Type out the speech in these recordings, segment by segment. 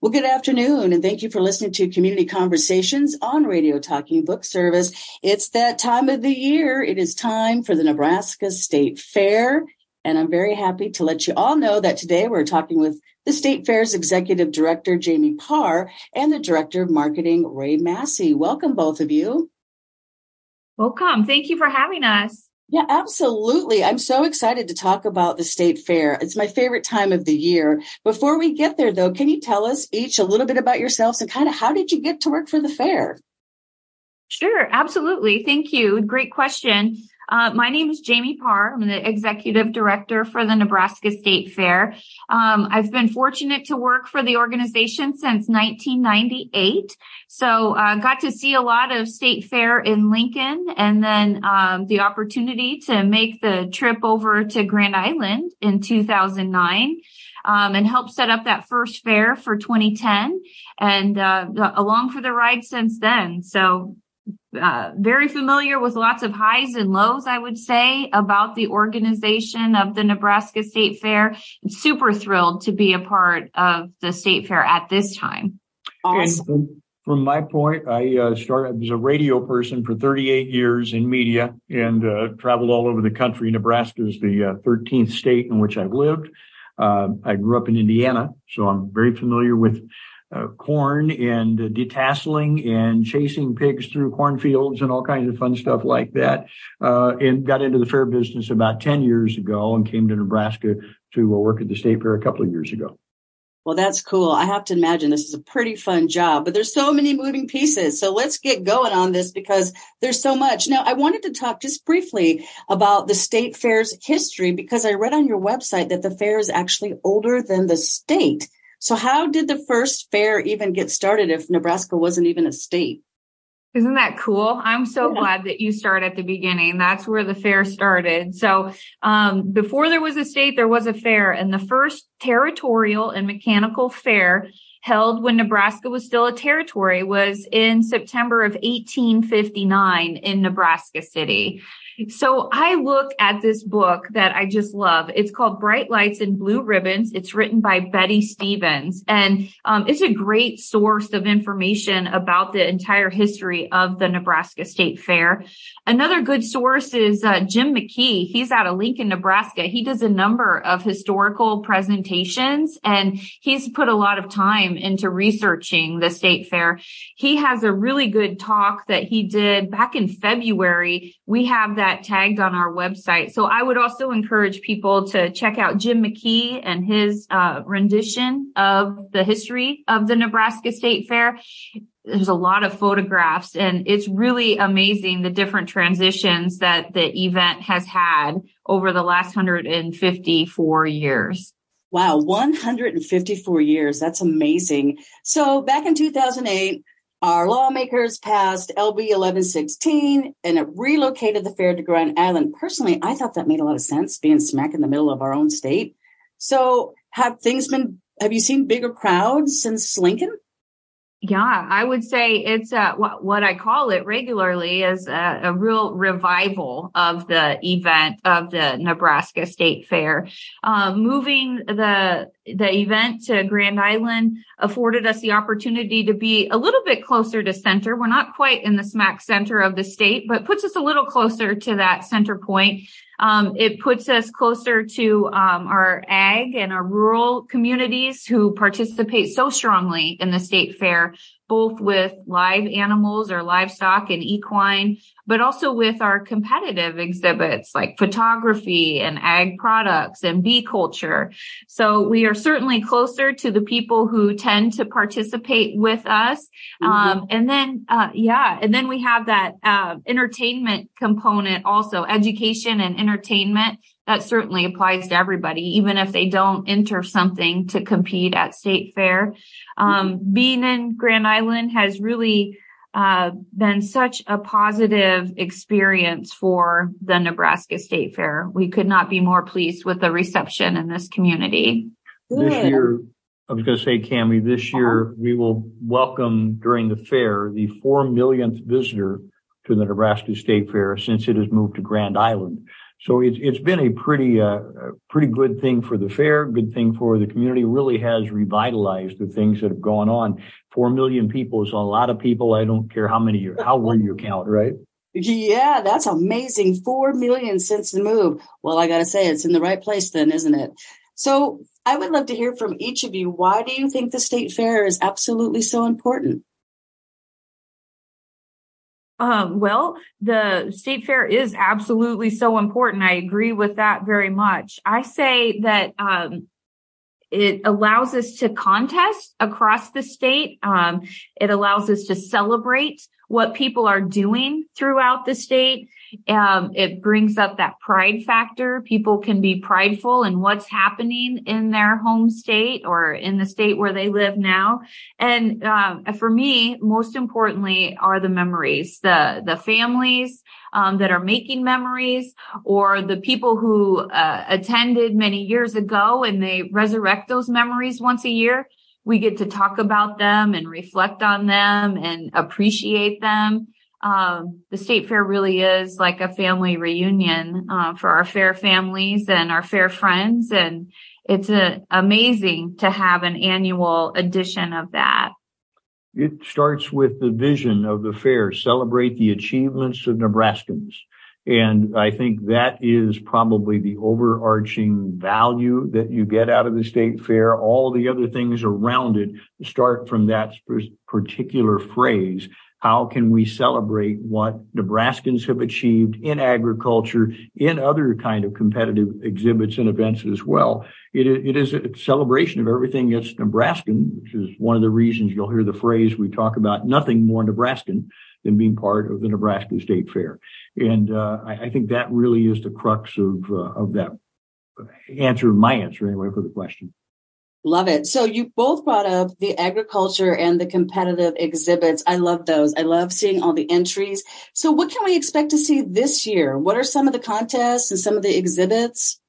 Well, good afternoon, and thank you for listening to Community Conversations on Radio Talking Book Service. It's that time of the year. It is time for the Nebraska State Fair, and I'm very happy to let you all know that today we're talking with the State Fair's Executive Director, Jaime Parr, and the Director of Marketing, Ray Massey. Welcome, both of you. Welcome. Thank you for having us. Yeah, absolutely. I'm so excited to talk about the state fair. It's my favorite time of the year. Before we get there, though, can you tell us each a little bit about yourselves and kind of how did you get to work for the fair? Sure, absolutely. Thank you. Great question. Uh, my name is Jaime Parr. I'm the executive director for the Nebraska State Fair. Um, I've been fortunate to work for the organization since 1998. So uh, got to see a lot of state fair in Lincoln and then um, the opportunity to make the trip over to Grand Island in 2009. Um, and help set up that first fair for 2010 and uh, along for the ride since then. So uh, very familiar with lots of highs and lows, I would say, about the organization of the Nebraska State Fair. super thrilled to be a part of the State Fair at this time. Awesome. from my point, I uh, started as a radio person for 38 years in media and uh, traveled all over the country. Nebraska is the 13th uh, state in which I've lived. Uh, I grew up in Indiana, so I'm very familiar with corn and uh, detasseling and chasing pigs through cornfields and all kinds of fun stuff like that. Uh, and got into the fair business about 10 years ago and came to Nebraska to uh, work at the state fair a couple of years ago. Well, that's cool. I have to imagine this is a pretty fun job, but there's so many moving pieces. So let's get going on this because there's so much. Now, I wanted to talk just briefly about the state fair's history because I read on your website that the fair is actually older than the state. So how did the first fair even get started if Nebraska wasn't even a state? Isn't that cool? I'm so yeah. glad that you start at the beginning. That's where the fair started. So, um, before there was a state, there was a fair and the first territorial and mechanical fair held when Nebraska was still a territory was in September of 1859 in Nebraska City. So I look at this book that I just love. It's called Bright Lights and Blue Ribbons. It's written by Betty Stevens and um, it's a great source of information about the entire history of the Nebraska State Fair. Another good source is uh, Jim McKee. He's out of Lincoln, Nebraska. He does a number of historical presentations and he's put a lot of time into researching the state fair. He has a really good talk that he did back in February. We have that that tagged on our website. So I would also encourage people to check out Jim McKee and his uh, rendition of the history of the Nebraska State Fair. There's a lot of photographs and it's really amazing the different transitions that the event has had over the last 154 years. Wow, 154 years. That's amazing. So back in 2008, our lawmakers passed LB 1116 and it relocated the fair to Grand Island. Personally, I thought that made a lot of sense being smack in the middle of our own state. So have things been, have you seen bigger crowds since Lincoln? Yeah, I would say it's uh, what, what I call it regularly is a, a, real revival of the event of the Nebraska State Fair. Um, moving the the event to Grand Island afforded us the opportunity to be a little bit closer to center. We're not quite in the smack center of the state, but puts us a little closer to that center point. Um, it puts us closer to um, our ag and our rural communities who participate so strongly in the state fair both with live animals or livestock and equine, but also with our competitive exhibits like photography and ag products and bee culture. So we are certainly closer to the people who tend to participate with us. Mm-hmm. Um, and then, uh, yeah, and then we have that, uh, entertainment component also, education and entertainment that certainly applies to everybody, even if they don't enter something to compete at state fair. Um, mm-hmm. being in Grand Island has really uh, been such a positive experience for the Nebraska State Fair. We could not be more pleased with the reception in this community. This year, I was going to say, Cami, this uh-huh. year uh-huh. we will welcome during the fair the four millionth visitor to the Nebraska State Fair since it has moved to Grand Island. So it's it's been a pretty uh, pretty good thing for the fair, good thing for the community. Really has revitalized the things that have gone on. Four million people is a lot of people. I don't care how many you how well you count, right? Yeah, that's amazing. Four million since the move. Well, I got to say, it's in the right place then, isn't it? So I would love to hear from each of you. Why do you think the state fair is absolutely so important? Um, well, the state fair is absolutely so important. I agree with that very much. I say that um, it allows us to contest across the state. Um, it allows us to celebrate what people are doing throughout the state. Um, it brings up that pride factor. People can be prideful in what's happening in their home state or in the state where they live now. And uh, for me, most importantly, are the memories, the the families um, that are making memories, or the people who uh, attended many years ago and they resurrect those memories once a year we get to talk about them and reflect on them and appreciate them. Um, the state fair really is like a family reunion uh, for our fair families and our fair friends, and it's a, amazing to have an annual edition of that. It starts with the vision of the fair: celebrate the achievements of Nebraskans. And I think that is probably the overarching value that you get out of the state fair. All the other things around it start from that particular phrase. How can we celebrate what Nebraskans have achieved in agriculture, in other kind of competitive exhibits and events as well? It, is a celebration of everything that's Nebraskan, which is one of the reasons you'll hear the phrase we talk about nothing more Nebraskan than being part of the Nebraska State Fair. And uh, I, I, think that really is the crux of uh, of that answer, my answer anyway, for the question. Love it. So you both brought up the agriculture and the competitive exhibits. I love those. I love seeing all the entries. So what can we expect to see this year? What are some of the contests and some of the exhibits?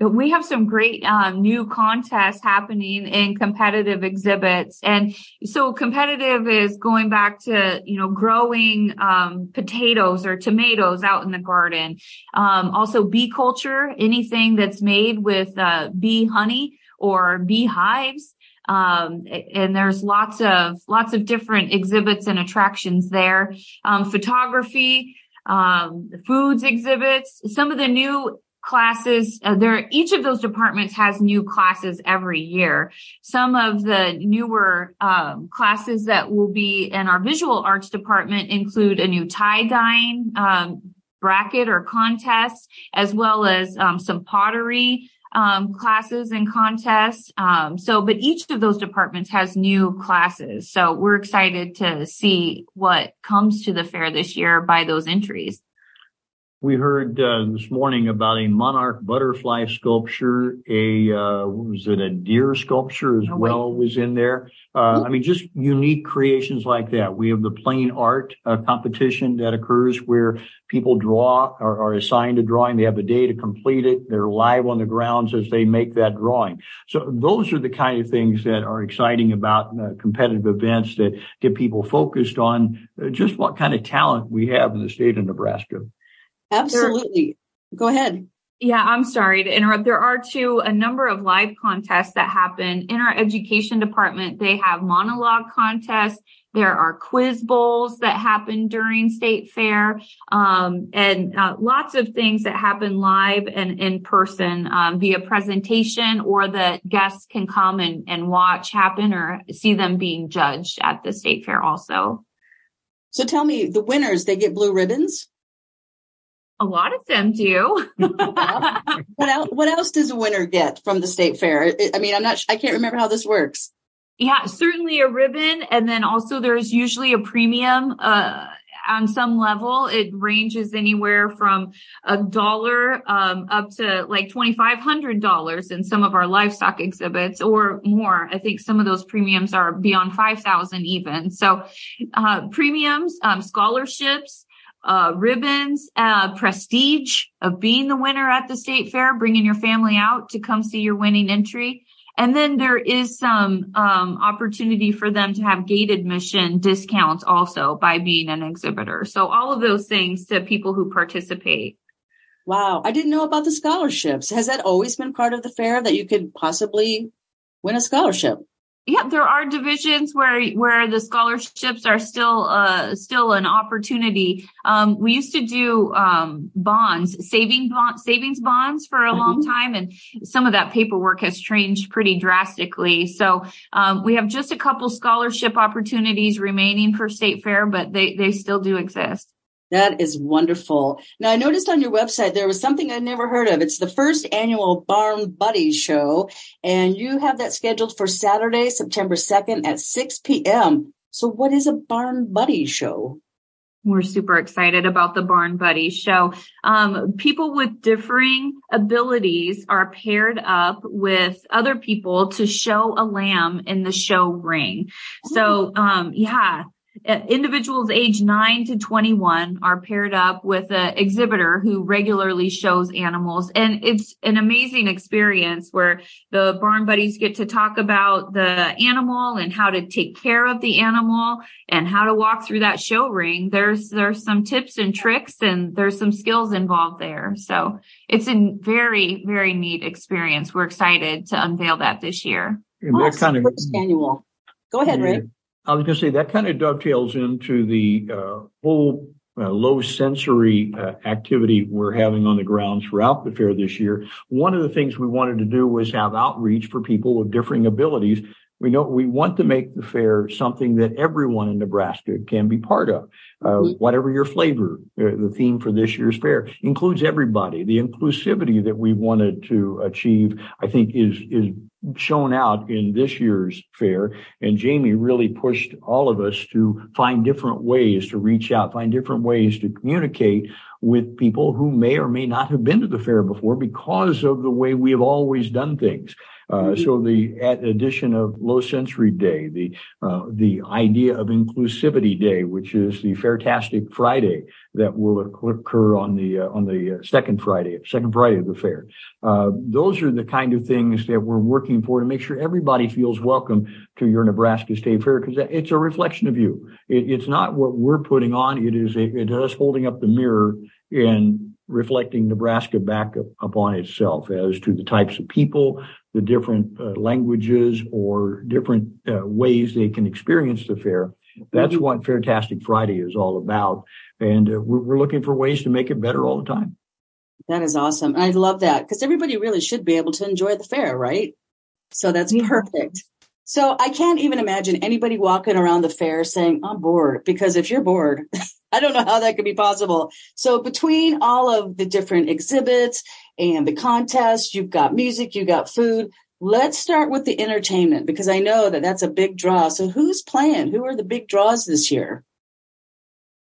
We have some great um, new contests happening in competitive exhibits. And so competitive is going back to you know growing um, potatoes or tomatoes out in the garden. Um, also bee culture anything that's made with uh, bee honey or beehives. Um, and there's lots of lots of different exhibits and attractions there. Um, photography um, foods exhibits some of the new classes. Uh, there, each of those departments has new classes every year. Some of the newer um, classes that will be in our visual arts department include a new tie dyeing um, bracket or contest, as well as um, some pottery. Um, classes and contests. Um, so, but each of those departments has new classes. So we're excited to see what comes to the fair this year by those entries. We heard uh, this morning about a monarch butterfly sculpture. A uh, was it a deer sculpture as oh, well was in there. Uh, I mean, just unique creations like that. We have the plain art uh, competition that occurs where people draw or are assigned a drawing. They have a day to complete it. They're live on the grounds as they make that drawing. So those are the kind of things that are exciting about uh, competitive events that get people focused on just what kind of talent we have in the state of Nebraska. Absolutely. There, Go ahead. Yeah, I'm sorry to interrupt. There are two, a number of live contests that happen in our education department. They have monologue contests. There are quiz bowls that happen during state fair, um, and uh, lots of things that happen live and in person um, via presentation, or the guests can come and, and watch happen or see them being judged at the state fair also. So tell me, the winners they get blue ribbons. A lot of them do. what else? What else does a winner get from the state fair? I mean, I'm not. I can't remember how this works. Yeah, certainly a ribbon, and then also there's usually a premium. Uh, on some level, it ranges anywhere from a dollar um, up to like twenty five hundred dollars in some of our livestock exhibits, or more. I think some of those premiums are beyond five thousand even. So, uh, premiums, um, scholarships uh, ribbons, uh, prestige of being the winner at the state fair, bringing your family out to come see your winning entry. And then there is some um, opportunity for them to have gate admission discounts also by being an exhibitor. So all of those things to people who participate. Wow. I didn't know about the scholarships. Has that always been part of the fair that you could possibly win a scholarship? Yeah, there are divisions where where the scholarships are still uh still an opportunity. Um, we used to do um, bonds, saving bond, savings bonds for a mm-hmm. long time, and some of that paperwork has changed pretty drastically. So um, we have just a couple scholarship opportunities remaining for State Fair, but they they still do exist. That is wonderful. Now, I noticed on your website there was something I'd never heard of. It's the first annual Barn Buddies show, and you have that scheduled for Saturday, September 2nd at 6 p.m. So, what is a Barn Buddy show? We're super excited about the Barn Buddy show. Um, people with differing abilities are paired up with other people to show a lamb in the show ring. So, oh. um, yeah, Uh, individuals age 9 to 21 are paired up with an exhibitor who regularly shows animals. And it's an amazing experience where the barn buddies get to talk about the animal and how to take care of the animal and how to walk through that show ring. There's there's some tips and tricks and there's some skills involved there. So it's a very very neat experience. We're excited to unveil that this year. And that kind of annual. Go ahead ray I was going to say that kind of dovetails into the uh, whole uh, low sensory uh, activity we're having on the grounds throughout the fair this year. One of the things we wanted to do was have outreach for people with differing abilities. We know we want to make the fair something that everyone in Nebraska can be part of. Uh, mm-hmm. Whatever your flavor, uh, the theme for this year's fair includes everybody. The inclusivity that we wanted to achieve, I think, is is shown out in this year's fair. And Jaime really pushed all of us to find different ways to reach out, find different ways to communicate with people who may or may not have been to the fair before because of the way we have always done things. Uh, mm-hmm. so the addition of low sensory day, the uh, the idea of inclusivity day, which is the Fairtastic Friday that will occur on the uh, on the second Friday, second Friday of the fair. Uh, those are the kind of things that we're working for to make sure everybody feels welcome to your Nebraska State Fair because it's a reflection of you. It, it's not what we're putting on; it is a, it is us holding up the mirror and reflecting Nebraska back upon itself as to the types of people, the different uh, languages or different uh, ways they can experience the fair. That's mm-hmm. what Fairtastic Friday is all about. And uh, we're, we're, looking for ways to make it better all the time. That is awesome. I love that because everybody really should be able to enjoy the fair, right? So that's perfect. So I can't even imagine anybody walking around the fair saying, I'm bored, because if you're bored, I don't know how that could be possible. So between all of the different exhibits and the contest, you've got music, you've got food. Let's start with the entertainment because I know that that's a big draw. So who's playing? Who are the big draws this year?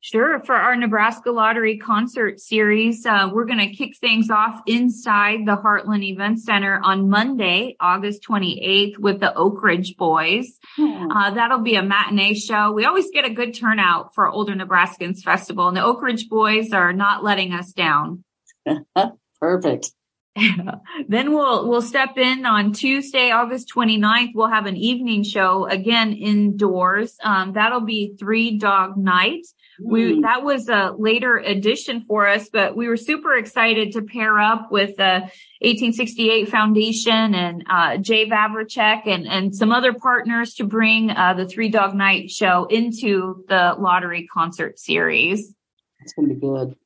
Sure. For our Nebraska Lottery concert series, uh, we're going to kick things off inside the Heartland Event Center on Monday, August 28th with the Oak Ridge Boys. Hmm. Uh, that'll be a matinee show. We always get a good turnout for Older Nebraskans Festival and the Oak Ridge Boys are not letting us down. Perfect. then we'll we'll step in on Tuesday, August 29th. We'll have an evening show again indoors. Um, that'll be three dog night. We mm. that was a later addition for us, but we were super excited to pair up with the 1868 Foundation and uh, Jay Vavricek and and some other partners to bring uh, the Three Dog Night show into the lottery concert series. It's going to be good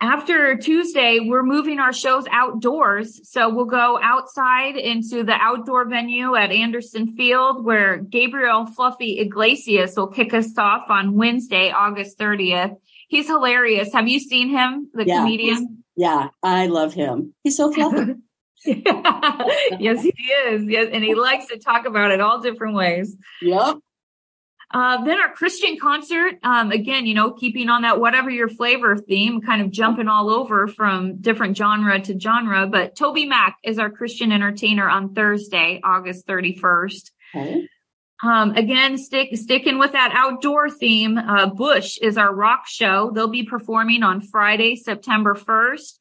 after Tuesday, we're moving our shows outdoors. So we'll go outside into the outdoor venue at Anderson Field where Gabriel Fluffy Iglesias will kick us off on Wednesday, August 30th. He's hilarious. Have you seen him, the yeah, comedian? Yeah, I love him. He's so fluffy. yes, he is. Yes, and he likes to talk about it all different ways. Yep. Uh, then our Christian concert, um, again, you know, keeping on that whatever your flavor theme, kind of jumping all over from different genre to genre. But Toby Mac is our Christian entertainer on Thursday, August 31st. Okay. Um, again, stick, sticking with that outdoor theme, uh, Bush is our rock show. They'll be performing on Friday, September 1st.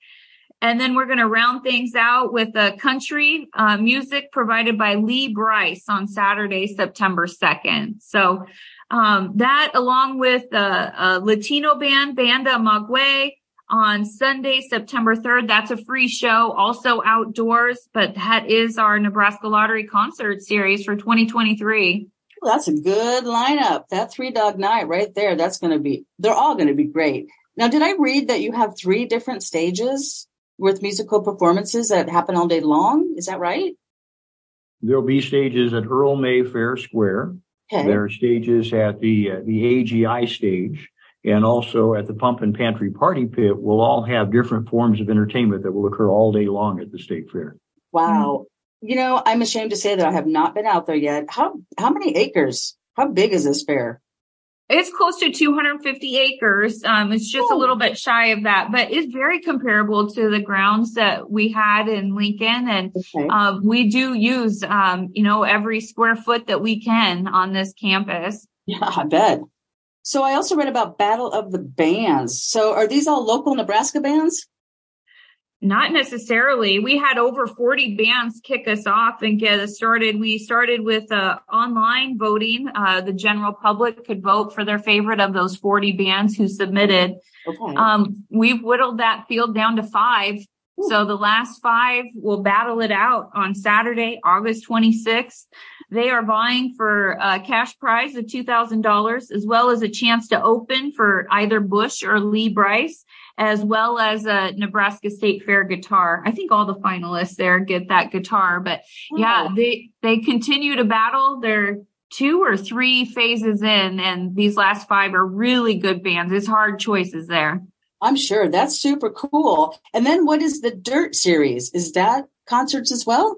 And then we're going to round things out with the country uh, music provided by Lee Brice on Saturday, September 2nd. So um, that along with the uh, Latino band, Banda Maguey, on Sunday, September 3rd. That's a free show, also outdoors, but that is our Nebraska Lottery concert series for 2023. That's a good lineup. That three dog night right there. That's going to be, they're all going to be great. Now, did I read that you have three different stages with musical performances that happen all day long? Is that right? There'll be stages at Earl May Fair Square. Okay. There are stages at the uh, the AGI stage and also at the Pump and Pantry Party Pit. We'll all have different forms of entertainment that will occur all day long at the state fair. Wow. You know, I'm ashamed to say that I have not been out there yet. How how many acres? How big is this fair? It's close to 250 acres. Um, it's just a little bit shy of that, but it's very comparable to the grounds that we had in Lincoln. And okay. um, we do use, um, you know, every square foot that we can on this campus. Yeah, I bet. So I also read about Battle of the Bands. So are these all local Nebraska bands? Not necessarily. We had over 40 bands kick us off and get us started. We started with uh, online voting. Uh, the general public could vote for their favorite of those 40 bands who submitted. Okay. Um, we've whittled that field down to five. Ooh. So the last five will battle it out on Saturday, August 26th. They are vying for a cash prize of $2,000 as well as a chance to open for either Bush or Lee Brice as well as a Nebraska State Fair guitar. I think all the finalists there get that guitar, but yeah, they, they continue to battle. They're two or three phases in and these last five are really good bands. It's hard choices there. I'm sure that's super cool. And then what is the Dirt series? Is that concerts as well?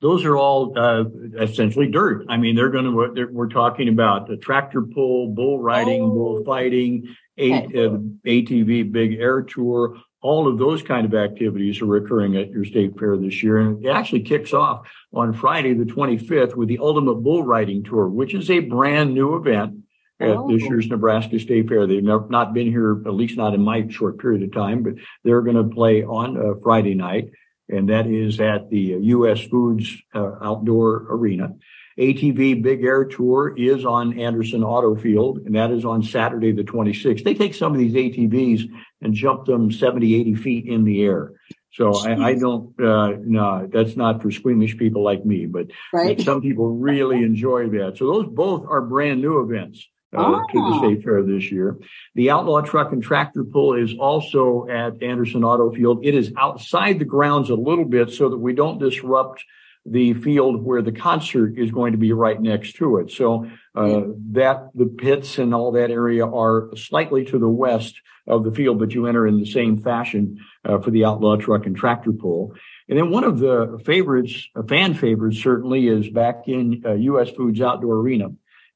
Those are all uh, essentially dirt. I mean, they're going to. We're talking about the tractor pull, bull riding, oh. bull fighting, okay. ATV Big Air Tour, all of those kind of activities are occurring at your state fair this year. And it actually kicks off on Friday, the 25th with the Ultimate Bull Riding Tour, which is a brand new event at oh. this year's Nebraska State Fair. They've never, not been here, at least not in my short period of time, but they're going to play on uh, Friday night. And that is at the U.S. Foods uh, Outdoor Arena. ATV Big Air Tour is on Anderson Auto Field, and that is on Saturday, the 26th. They take some of these ATVs and jump them 70, 80 feet in the air. So I, I, don't, uh, no, that's not for squeamish people like me, but, right. but, some people really enjoy that. So those both are brand new events. Uh, oh. to the ah. state fair this year. The outlaw truck and tractor pull is also at Anderson Auto Field. It is outside the grounds a little bit so that we don't disrupt the field where the concert is going to be right next to it. So uh, that the pits and all that area are slightly to the west of the field, but you enter in the same fashion uh, for the outlaw truck and tractor pull. And then one of the favorites, fan favorites, certainly is back in uh, U.S. Foods Outdoor Arena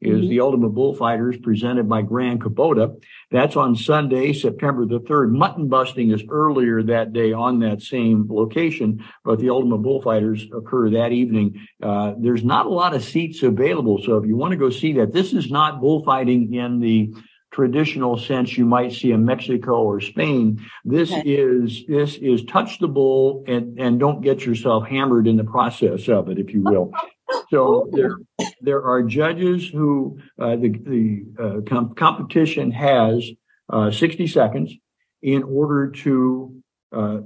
is mm-hmm. the Ultimate Bullfighters presented by Grand Kubota. That's on Sunday, September the 3rd. Mutton busting is earlier that day on that same location, but the Ultimate Bullfighters occur that evening. Uh, there's not a lot of seats available. So if you want to go see that, this is not bullfighting in the traditional sense you might see in Mexico or Spain. This okay. is this is touch the bull and and don't get yourself hammered in the process of it, if you will. So there, there are judges who uh, the the uh, com- competition has uh, 60 seconds in order to uh,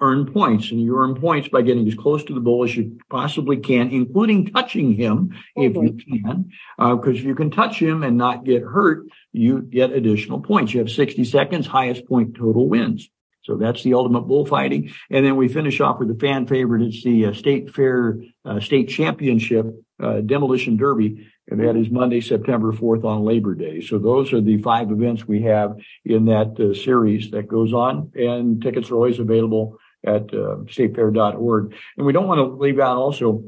earn points, and you earn points by getting as close to the bull as you possibly can, including touching him if you can, because uh, if you can touch him and not get hurt, you get additional points. You have 60 seconds, highest point total wins. So that's the ultimate bullfighting. And then we finish off with the fan favorite. It's the uh, state fair, uh, state championship, uh, demolition derby. And that is Monday, September 4th on Labor Day. So those are the five events we have in that uh, series that goes on and tickets are always available at uh, statefair.org. And we don't want to leave out also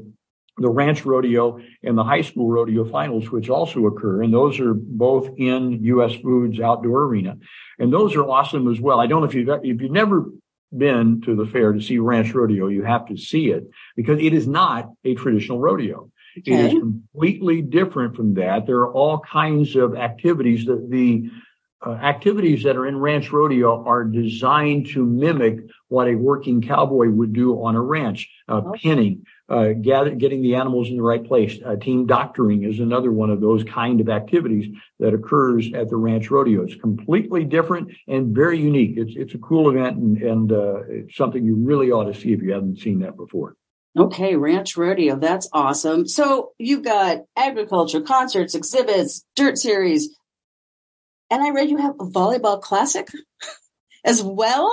the ranch rodeo and the high school rodeo finals, which also occur. And those are both in U.S. Foods outdoor arena. And those are awesome as well. I don't know if you've, if you've never been to the fair to see ranch rodeo, you have to see it because it is not a traditional rodeo. Okay. It is completely different from that. There are all kinds of activities that the activities that are in ranch rodeo are designed to mimic what a working cowboy would do on a ranch. Uh, okay. Pinning, uh, gather, getting the animals in the right place. Uh, team doctoring is another one of those kind of activities that occurs at the ranch rodeo. It's completely different and very unique. It's it's a cool event and, and uh, it's something you really ought to see if you haven't seen that before. Okay, Ranch Rodeo. That's awesome. So you've got agriculture, concerts, exhibits, dirt series. And I read you have a volleyball classic as well.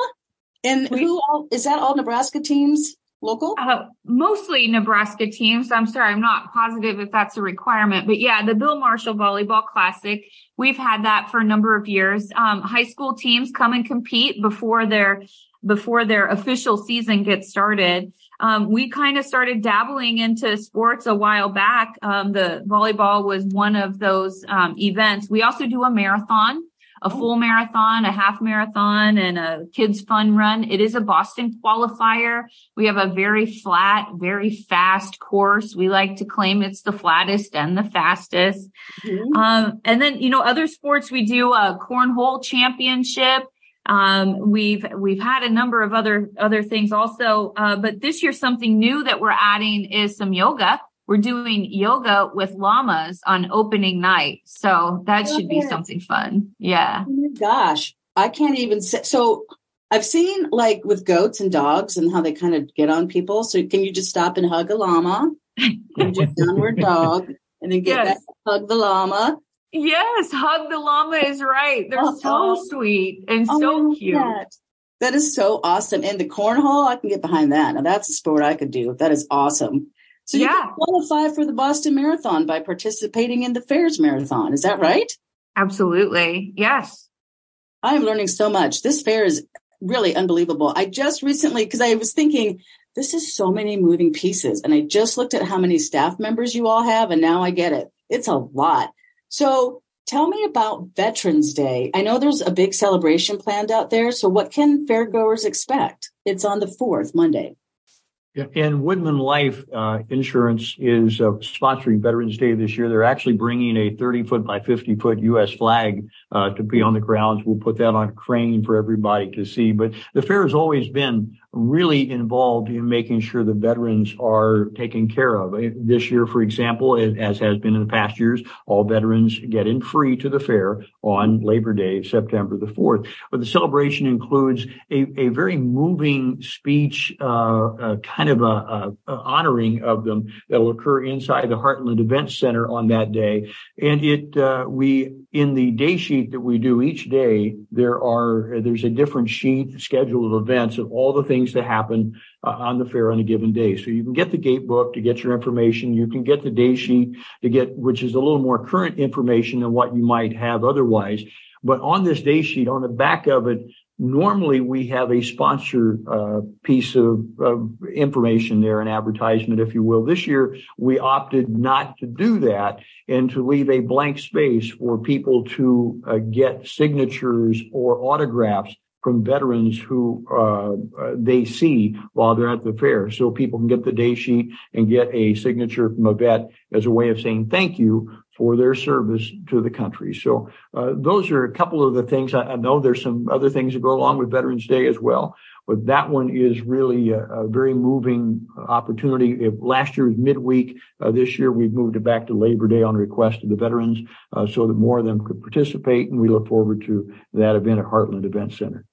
And who all, is that all Nebraska teams local? Uh, mostly Nebraska teams. I'm sorry, I'm not positive if that's a requirement, but yeah, the Bill Marshall Volleyball Classic. We've had that for a number of years. Um, high school teams come and compete before their before their official season gets started. Um, we kind of started dabbling into sports a while back. Um, the volleyball was one of those um, events. We also do a marathon, a full marathon, a half marathon, and a kids fun run. It is a Boston qualifier. We have a very flat, very fast course. We like to claim it's the flattest and the fastest. Mm-hmm. Um, and then, you know, other sports, we do a cornhole championship. Um, we've we've had a number of other other things also, uh, but this year something new that we're adding is some yoga. We're doing yoga with llamas on opening night, so that should be something fun. Yeah. Oh gosh, I can't even say. So I've seen like with goats and dogs and how they kind of get on people. So can you just stop and hug a llama? just downward dog, and then get yes. back, hug the llama, Yes, hug the llama is right. They're uh so sweet and oh, so cute. That. that is so awesome. And the cornhole, I can get behind that. Now that's a sport I could do. That is awesome. So you yeah. can qualify for the Boston Marathon by participating in the Fairs Marathon. Is that right? Absolutely. Yes. I am learning so much. This fair is really unbelievable. I just recently, because I was thinking, this is so many moving pieces. And I just looked at how many staff members you all have, and now I get it. It's a lot. So tell me about Veterans Day. I know there's a big celebration planned out there. So what can fairgoers expect? It's on the 4th, Monday. And Woodmen Life uh, Insurance is uh, sponsoring Veterans Day this year. They're actually bringing a 30 foot by 50 foot U.S. flag uh, to be on the grounds. We'll put that on a crane for everybody to see. But the fair has always been really involved in making sure the veterans are taken care of. This year, for example, as has been in the past years, all veterans get in free to the fair on Labor Day, September the 4th. But the celebration includes a, a very moving speech, uh, uh, kind of a, a, a, honoring of them that will occur inside the Heartland Event Center on that day. And it, uh, we, in the day sheet that we do each day, there are, there's a different sheet, schedule of events of all the things that happen uh, on the fair on a given day. So you can get the gate book to get your information. You can get the day sheet to get, which is a little more current information than what you might have otherwise. But on this day sheet, on the back of it, normally we have a sponsor uh, piece of, information there, an advertisement, if you will. This year, we opted not to do that and to leave a blank space for people to uh, get signatures or autographs from veterans who uh, they see while they're at the fair. So people can get the day sheet and get a signature from a vet as a way of saying thank you for their service to the country. So uh, those are a couple of the things. I, I, know there's some other things that go along with Veterans Day as well. But that one is really a, a very moving opportunity. If last year was midweek, uh, this year we've moved it back to Labor Day on request of the veterans uh, so that more of them could participate. And we look forward to that event at Heartland Event Center.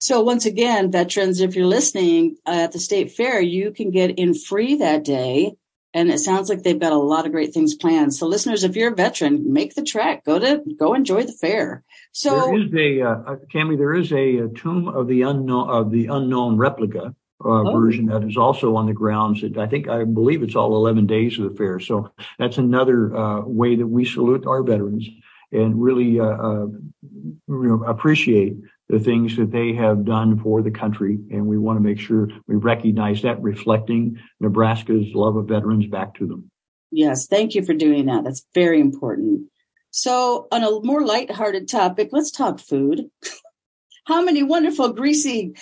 So once again, veterans, if you're listening uh, at the state fair, you can get in free that day. And it sounds like they've got a lot of great things planned. So listeners, if you're a veteran, make the trek, go to, go enjoy the fair. So there is a, uh, Cami, there is a, a, tomb of the unknown, of the unknown replica. Uh, oh. version that is also on the grounds. That I think I believe it's all 11 days of the fair. So that's another uh, way that we salute our veterans and really uh, uh, you know, appreciate the things that they have done for the country. And we want to make sure we recognize that reflecting Nebraska's love of veterans back to them. Yes. Thank you for doing that. That's very important. So on a more lighthearted topic, let's talk food. How many wonderful greasy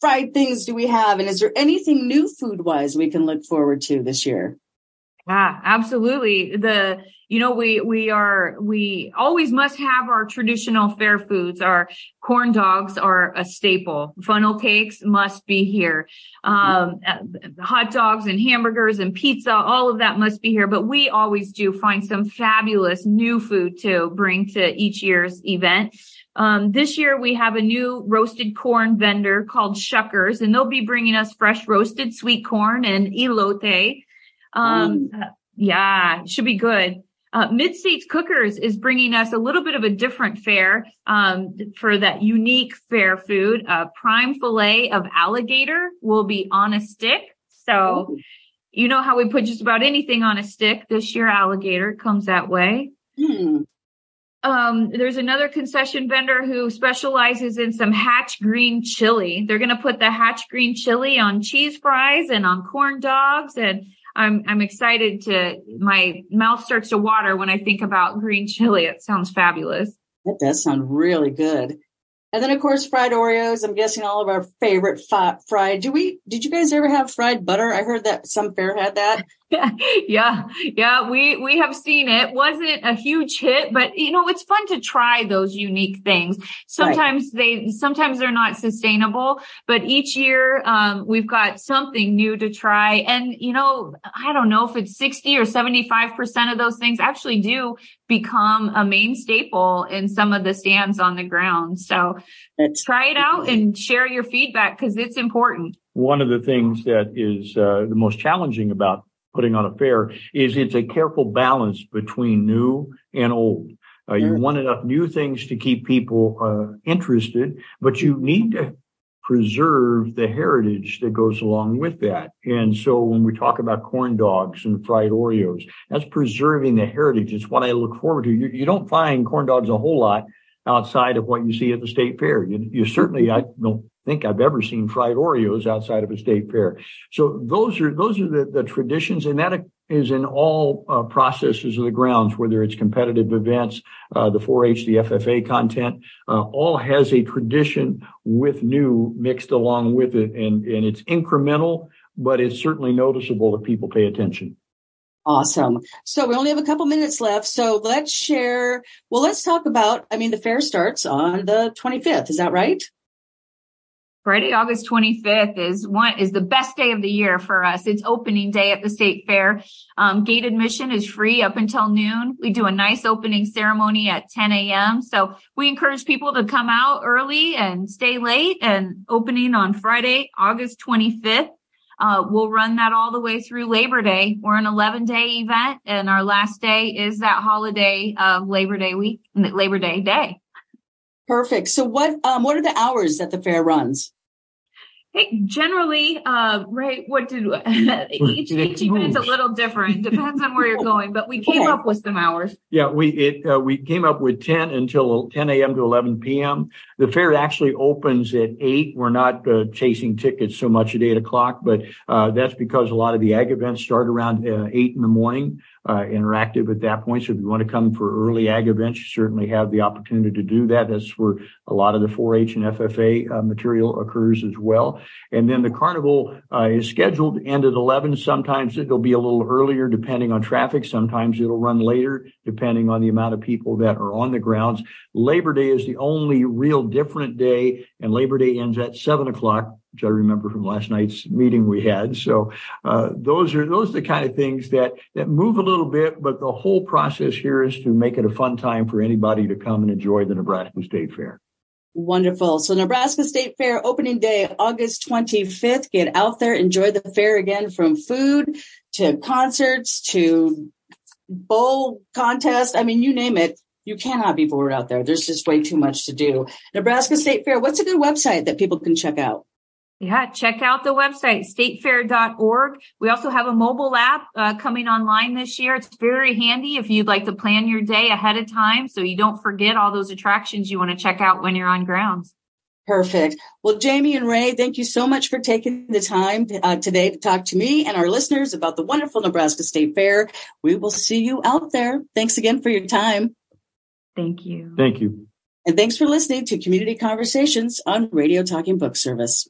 fried things do we have? And is there anything new food wise we can look forward to this year? Yeah, absolutely. The, you know, we, we are, we always must have our traditional fair foods. Our corn dogs are a staple. Funnel cakes must be here. Um, uh, hot dogs and hamburgers and pizza, all of that must be here. But we always do find some fabulous new food to bring to each year's event. Um, this year we have a new roasted corn vendor called Shuckers, and they'll be bringing us fresh roasted sweet corn and elote. Um, mm. yeah, should be good. Uh, Mid States Cookers is bringing us a little bit of a different fare um, for that unique fair food. Uh, prime fillet of alligator will be on a stick. So, Ooh. you know how we put just about anything on a stick. This year, alligator comes that way. Hmm. Um, there's another concession vendor who specializes in some hatch green chili. They're going to put the hatch green chili on cheese fries and on corn dogs and I'm I'm excited to my mouth starts to water when I think about green chili. It sounds fabulous. That does sound really good. And then of course fried Oreos. I'm guessing all of our favorite fried. Do we? Did you guys ever have fried butter? I heard that some fair had that. yeah, yeah, we we have seen it. wasn't a huge hit, but you know, it's fun to try those unique things. Sometimes right. they sometimes they're not sustainable, but each year um, we've got something new to try. And you know, I don't know if it's 60 or 75% of those things actually do become a main staple in some of the stands on the ground. So it's, try it out and share your feedback because it's important. One of the things that is uh, the most challenging about putting on a fair is it's a careful balance between new and old. Uh, you want enough new things to keep people uh, interested, but you need to preserve the heritage that goes along with that. And so when we talk about corn dogs and fried Oreos, that's preserving the heritage. It's what I look forward to. You, you don't find corn dogs a whole lot outside of what you see at the state fair. You, you certainly, I don't think I've ever seen fried Oreos outside of a state fair. So those are those are the, the traditions, and that is in all uh, processes of the grounds, whether it's competitive events, uh, the 4-H, the FFA content, uh, all has a tradition with new mixed along with it, and and it's incremental, but it's certainly noticeable if people pay attention. Awesome. So we only have a couple minutes left. So let's share. Well, let's talk about, I mean, the fair starts on the 25th. Is that right? Friday, August 25th is one is the best day of the year for us. It's opening day at the state fair. Um, gate admission is free up until noon. We do a nice opening ceremony at 10 a.m. So we encourage people to come out early and stay late and opening on Friday, August 25th. Uh, we'll run that all the way through Labor Day. We're an 11 day event and our last day is that holiday of Labor Day week, Labor Day day. Perfect. So what, um, what are the hours that the fair runs? Hey, generally, uh, right, what did each, each event's a little different. Depends on where you're going, but we came okay. up with some hours. Yeah, we it uh, we came up with 10 until 10 a.m. to 11 p.m. The fair actually opens at eight. We're not uh, chasing tickets so much at eight o'clock, but uh, that's because a lot of the ag events start around uh, eight in the morning interactive at that point. So if you want to come for early ag events, you certainly have the opportunity to do that. That's where a lot of the 4-H and FFA uh, material occurs as well. And then the carnival uh, is scheduled end at 11. Sometimes it'll be a little earlier depending on traffic. Sometimes it'll run later depending on the amount of people that are on the grounds. Labor Day is the only real different day and Labor Day ends at seven o'clock which I remember from last night's meeting we had. So uh, those are those are the kind of things that that move a little bit, but the whole process here is to make it a fun time for anybody to come and enjoy the Nebraska State Fair. Wonderful. So Nebraska State Fair opening day, August 25th. Get out there, enjoy the fair again from food to concerts to bowl contest. I mean, you name it. You cannot be bored out there. There's just way too much to do. Nebraska State Fair. What's a good website that people can check out? Yeah, check out the website, statefair.org. We also have a mobile app uh, coming online this year. It's very handy if you'd like to plan your day ahead of time so you don't forget all those attractions you want to check out when you're on grounds. Perfect. Well, Jaime and Ray, thank you so much for taking the time uh, today to talk to me and our listeners about the wonderful Nebraska State Fair. We will see you out there. Thanks again for your time. Thank you. Thank you. And thanks for listening to Community Conversations on Radio Talking Book Service.